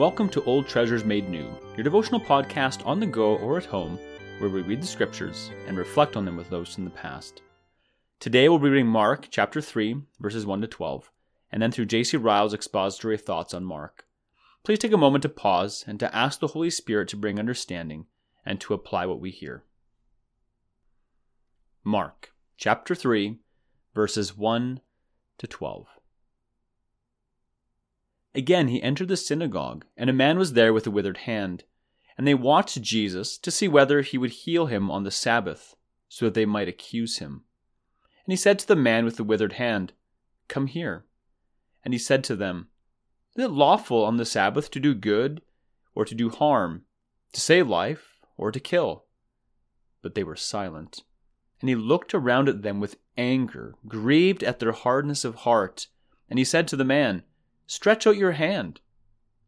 Welcome to Old Treasures Made New, your devotional podcast on the go or at home, where we read the scriptures and reflect on them with those from the past. Today we'll be reading Mark chapter 3, verses 1 to 12, and then through J.C. Ryle's expository thoughts on Mark. Please take a moment to pause and to ask the Holy Spirit to bring understanding and to apply what we hear. Mark chapter 3, verses 1 to 12. Again he entered the synagogue, and a man was there with a withered hand. And they watched Jesus to see whether he would heal him on the Sabbath, so that they might accuse him. And he said to the man with the withered hand, Come here. And he said to them, Is it lawful on the Sabbath to do good or to do harm, to save life or to kill? But they were silent. And he looked around at them with anger, grieved at their hardness of heart. And he said to the man, Stretch out your hand.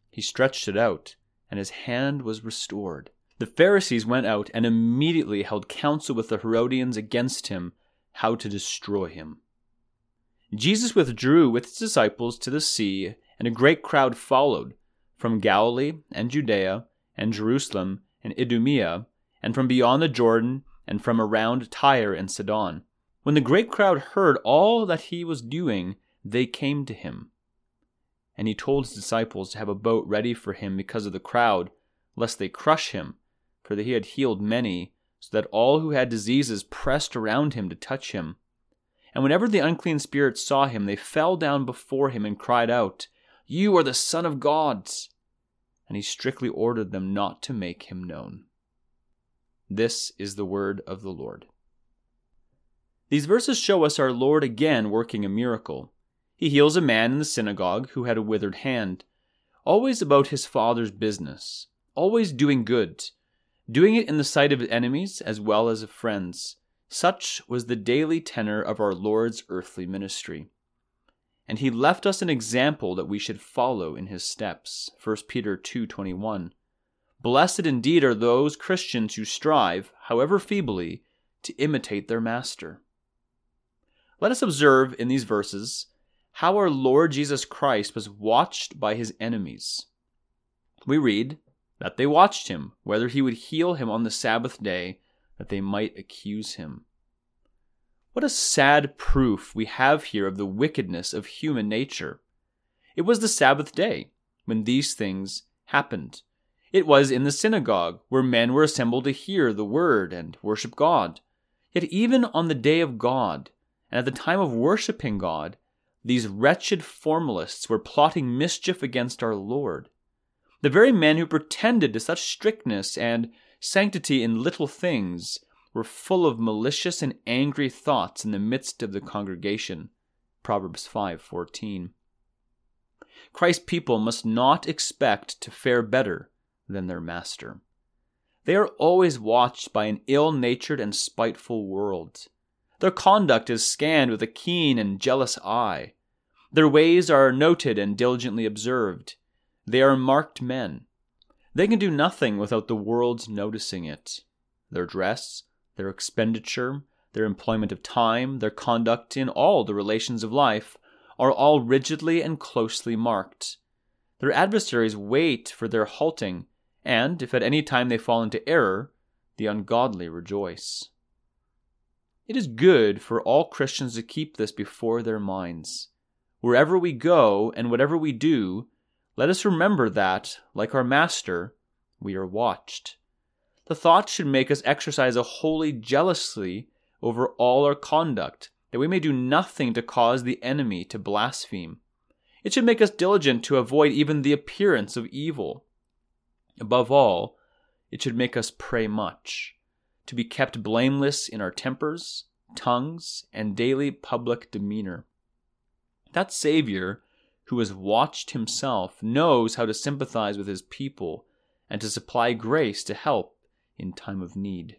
He stretched it out, and his hand was restored. The Pharisees went out and immediately held counsel with the Herodians against him, how to destroy him. Jesus withdrew with his disciples to the sea, and a great crowd followed from Galilee and Judea and Jerusalem and Idumea, and from beyond the Jordan and from around Tyre and Sidon. When the great crowd heard all that he was doing, they came to him and he told his disciples to have a boat ready for him because of the crowd, lest they crush him, for that he had healed many, so that all who had diseases pressed around him to touch him. And whenever the unclean spirits saw him, they fell down before him and cried out, You are the Son of God! And he strictly ordered them not to make him known. This is the word of the Lord. These verses show us our Lord again working a miracle. He heals a man in the synagogue who had a withered hand, always about his father's business, always doing good, doing it in the sight of enemies as well as of friends. Such was the daily tenor of our Lord's earthly ministry. And he left us an example that we should follow in his steps. 1 Peter 2:21. Blessed indeed are those Christians who strive, however feebly, to imitate their master. Let us observe in these verses how our Lord Jesus Christ was watched by his enemies. We read that they watched him, whether he would heal him on the Sabbath day, that they might accuse him. What a sad proof we have here of the wickedness of human nature. It was the Sabbath day when these things happened. It was in the synagogue where men were assembled to hear the word and worship God. Yet even on the day of God, and at the time of worshiping God, these wretched formalists were plotting mischief against our Lord. The very men who pretended to such strictness and sanctity in little things were full of malicious and angry thoughts in the midst of the congregation. Proverbs 5:14. Christ's people must not expect to fare better than their master. They are always watched by an ill-natured and spiteful world. Their conduct is scanned with a keen and jealous eye. Their ways are noted and diligently observed. They are marked men. They can do nothing without the world's noticing it. Their dress, their expenditure, their employment of time, their conduct in all the relations of life are all rigidly and closely marked. Their adversaries wait for their halting, and if at any time they fall into error, the ungodly rejoice. It is good for all Christians to keep this before their minds. Wherever we go and whatever we do, let us remember that, like our Master, we are watched. The thought should make us exercise a holy jealousy over all our conduct, that we may do nothing to cause the enemy to blaspheme. It should make us diligent to avoid even the appearance of evil. Above all, it should make us pray much to be kept blameless in our tempers, tongues, and daily public demeanor. That Savior, who has watched himself, knows how to sympathize with his people and to supply grace to help in time of need.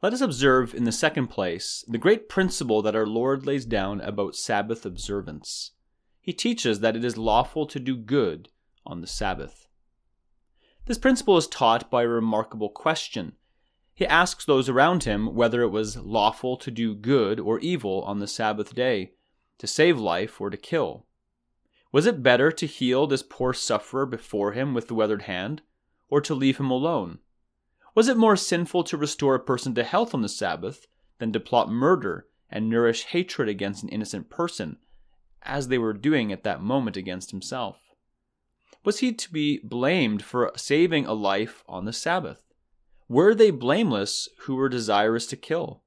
Let us observe, in the second place, the great principle that our Lord lays down about Sabbath observance. He teaches that it is lawful to do good on the Sabbath. This principle is taught by a remarkable question he asks those around him whether it was lawful to do good or evil on the Sabbath day, to save life or to kill. Was it better to heal this poor sufferer before him with the weathered hand, or to leave him alone? Was it more sinful to restore a person to health on the Sabbath than to plot murder and nourish hatred against an innocent person, as they were doing at that moment against himself? Was he to be blamed for saving a life on the Sabbath? Were they blameless who were desirous to kill?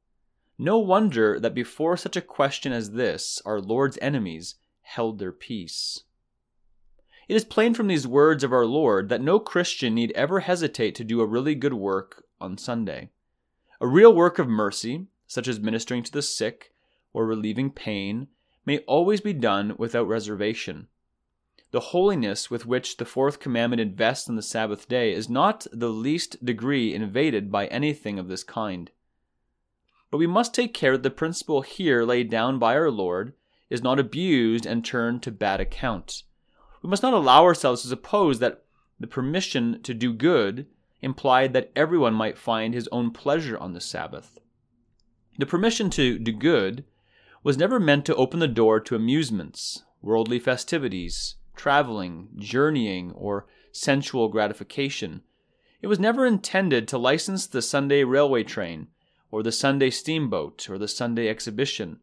No wonder that before such a question as this, our Lord's enemies held their peace. It is plain from these words of our Lord that no Christian need ever hesitate to do a really good work on Sunday. A real work of mercy, such as ministering to the sick or relieving pain, may always be done without reservation. The holiness with which the fourth commandment invests on the Sabbath day is not the least degree invaded by anything of this kind. But we must take care that the principle here laid down by our Lord is not abused and turned to bad account. We must not allow ourselves to suppose that the permission to do good implied that everyone might find his own pleasure on the Sabbath. The permission to do good was never meant to open the door to amusements, worldly festivities, traveling, journeying, or sensual gratification. It was never intended to license the Sunday railway train, or the Sunday steamboat, or the Sunday exhibition.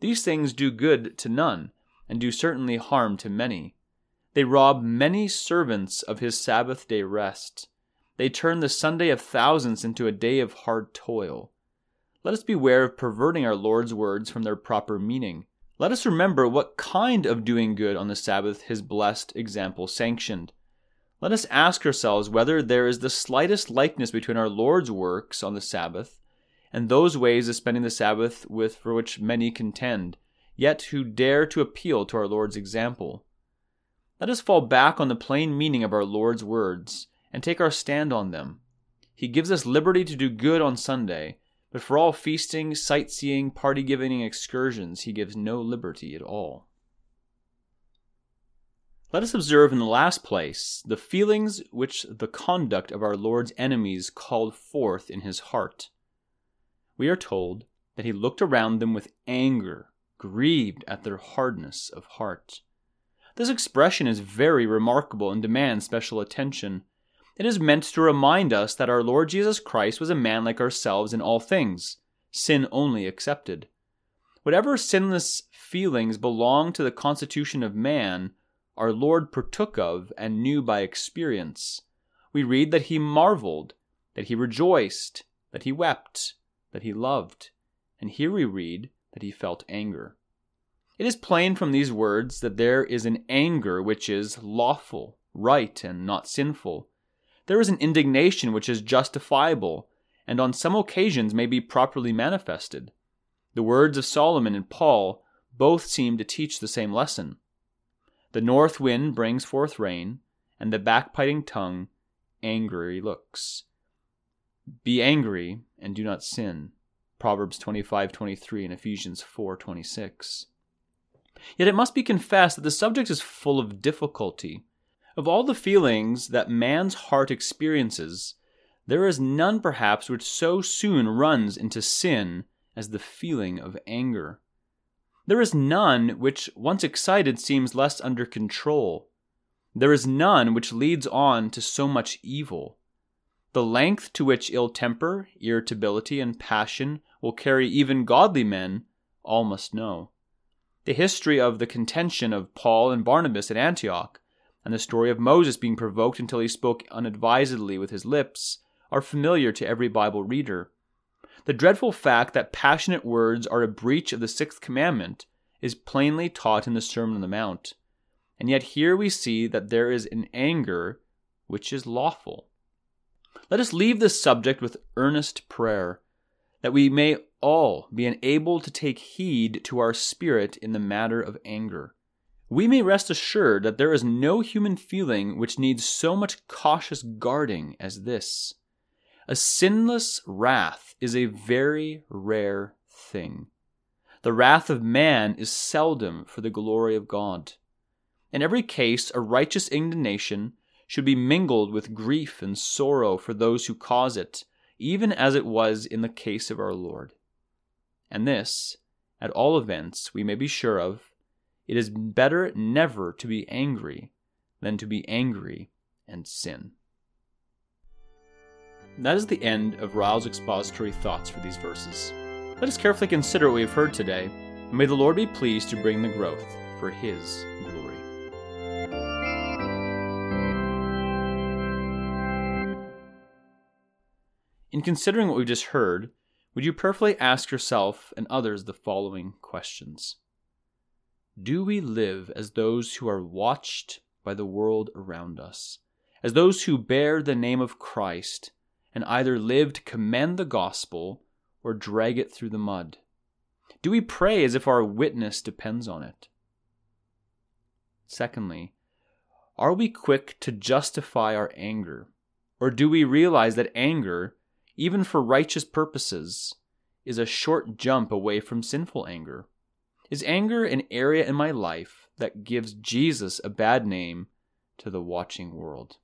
These things do good to none, and do certainly harm to many. They rob many servants of his Sabbath day rest. They turn the Sunday of thousands into a day of hard toil. Let us beware of perverting our Lord's words from their proper meaning. Let us remember what kind of doing good on the Sabbath his blessed example sanctioned. Let us ask ourselves whether there is the slightest likeness between our Lord's works on the Sabbath and those ways of spending the Sabbath with for which many contend, yet who dare to appeal to our Lord's example. Let us fall back on the plain meaning of our Lord's words and take our stand on them. He gives us liberty to do good on Sunday, but for all feasting, sightseeing, party giving excursions, he gives no liberty at all. Let us observe in the last place the feelings which the conduct of our Lord's enemies called forth in his heart. We are told that he looked around them with anger, grieved at their hardness of heart. This expression is very remarkable and demands special attention. It is meant to remind us that our Lord Jesus Christ was a man like ourselves in all things, sin only excepted. Whatever sinless feelings belong to the constitution of man, our Lord partook of and knew by experience. We read that he marveled, that he rejoiced, that he wept, that he loved, and here we read that he felt anger. It is plain from these words that there is an anger which is lawful, right, and not sinful there is an indignation which is justifiable, and on some occasions may be properly manifested. The words of Solomon and Paul both seem to teach the same lesson. The north wind brings forth rain, and the backbiting tongue angry looks. Be angry and do not sin. Proverbs 25:23 and Ephesians 4:26. Yet it must be confessed that the subject is full of difficulty. Of all the feelings that man's heart experiences, there is none perhaps which so soon runs into sin as the feeling of anger. There is none which, once excited, seems less under control. There is none which leads on to so much evil. The length to which ill temper, irritability, and passion will carry even godly men, all must know. The history of the contention of Paul and Barnabas at Antioch and the story of Moses being provoked until he spoke unadvisedly with his lips are familiar to every Bible reader. The dreadful fact that passionate words are a breach of the sixth commandment is plainly taught in the Sermon on the Mount. And yet here we see that there is an anger which is lawful. Let us leave this subject with earnest prayer, that we may all be enabled to take heed to our spirit in the matter of anger we may rest assured that there is no human feeling which needs so much cautious guarding as this. A sinless wrath is a very rare thing. The wrath of man is seldom for the glory of God. In every case, a righteous indignation should be mingled with grief and sorrow for those who cause it, even as it was in the case of our Lord. And this, at all events, we may be sure of, it is better never to be angry than to be angry and sin. That is the end of Ryle's expository thoughts for these verses. Let us carefully consider what we have heard today, and may the Lord be pleased to bring the growth for His glory. In considering what we've just heard, would you prayerfully ask yourself and others the following questions? Do we live as those who are watched by the world around us, as those who bear the name of Christ and either live to commend the gospel or drag it through the mud? Do we pray as if our witness depends on it? Secondly, are we quick to justify our anger? Or do we realize that anger, even for righteous purposes, is a short jump away from sinful anger? Is anger an area in my life that gives Jesus a bad name to the watching world?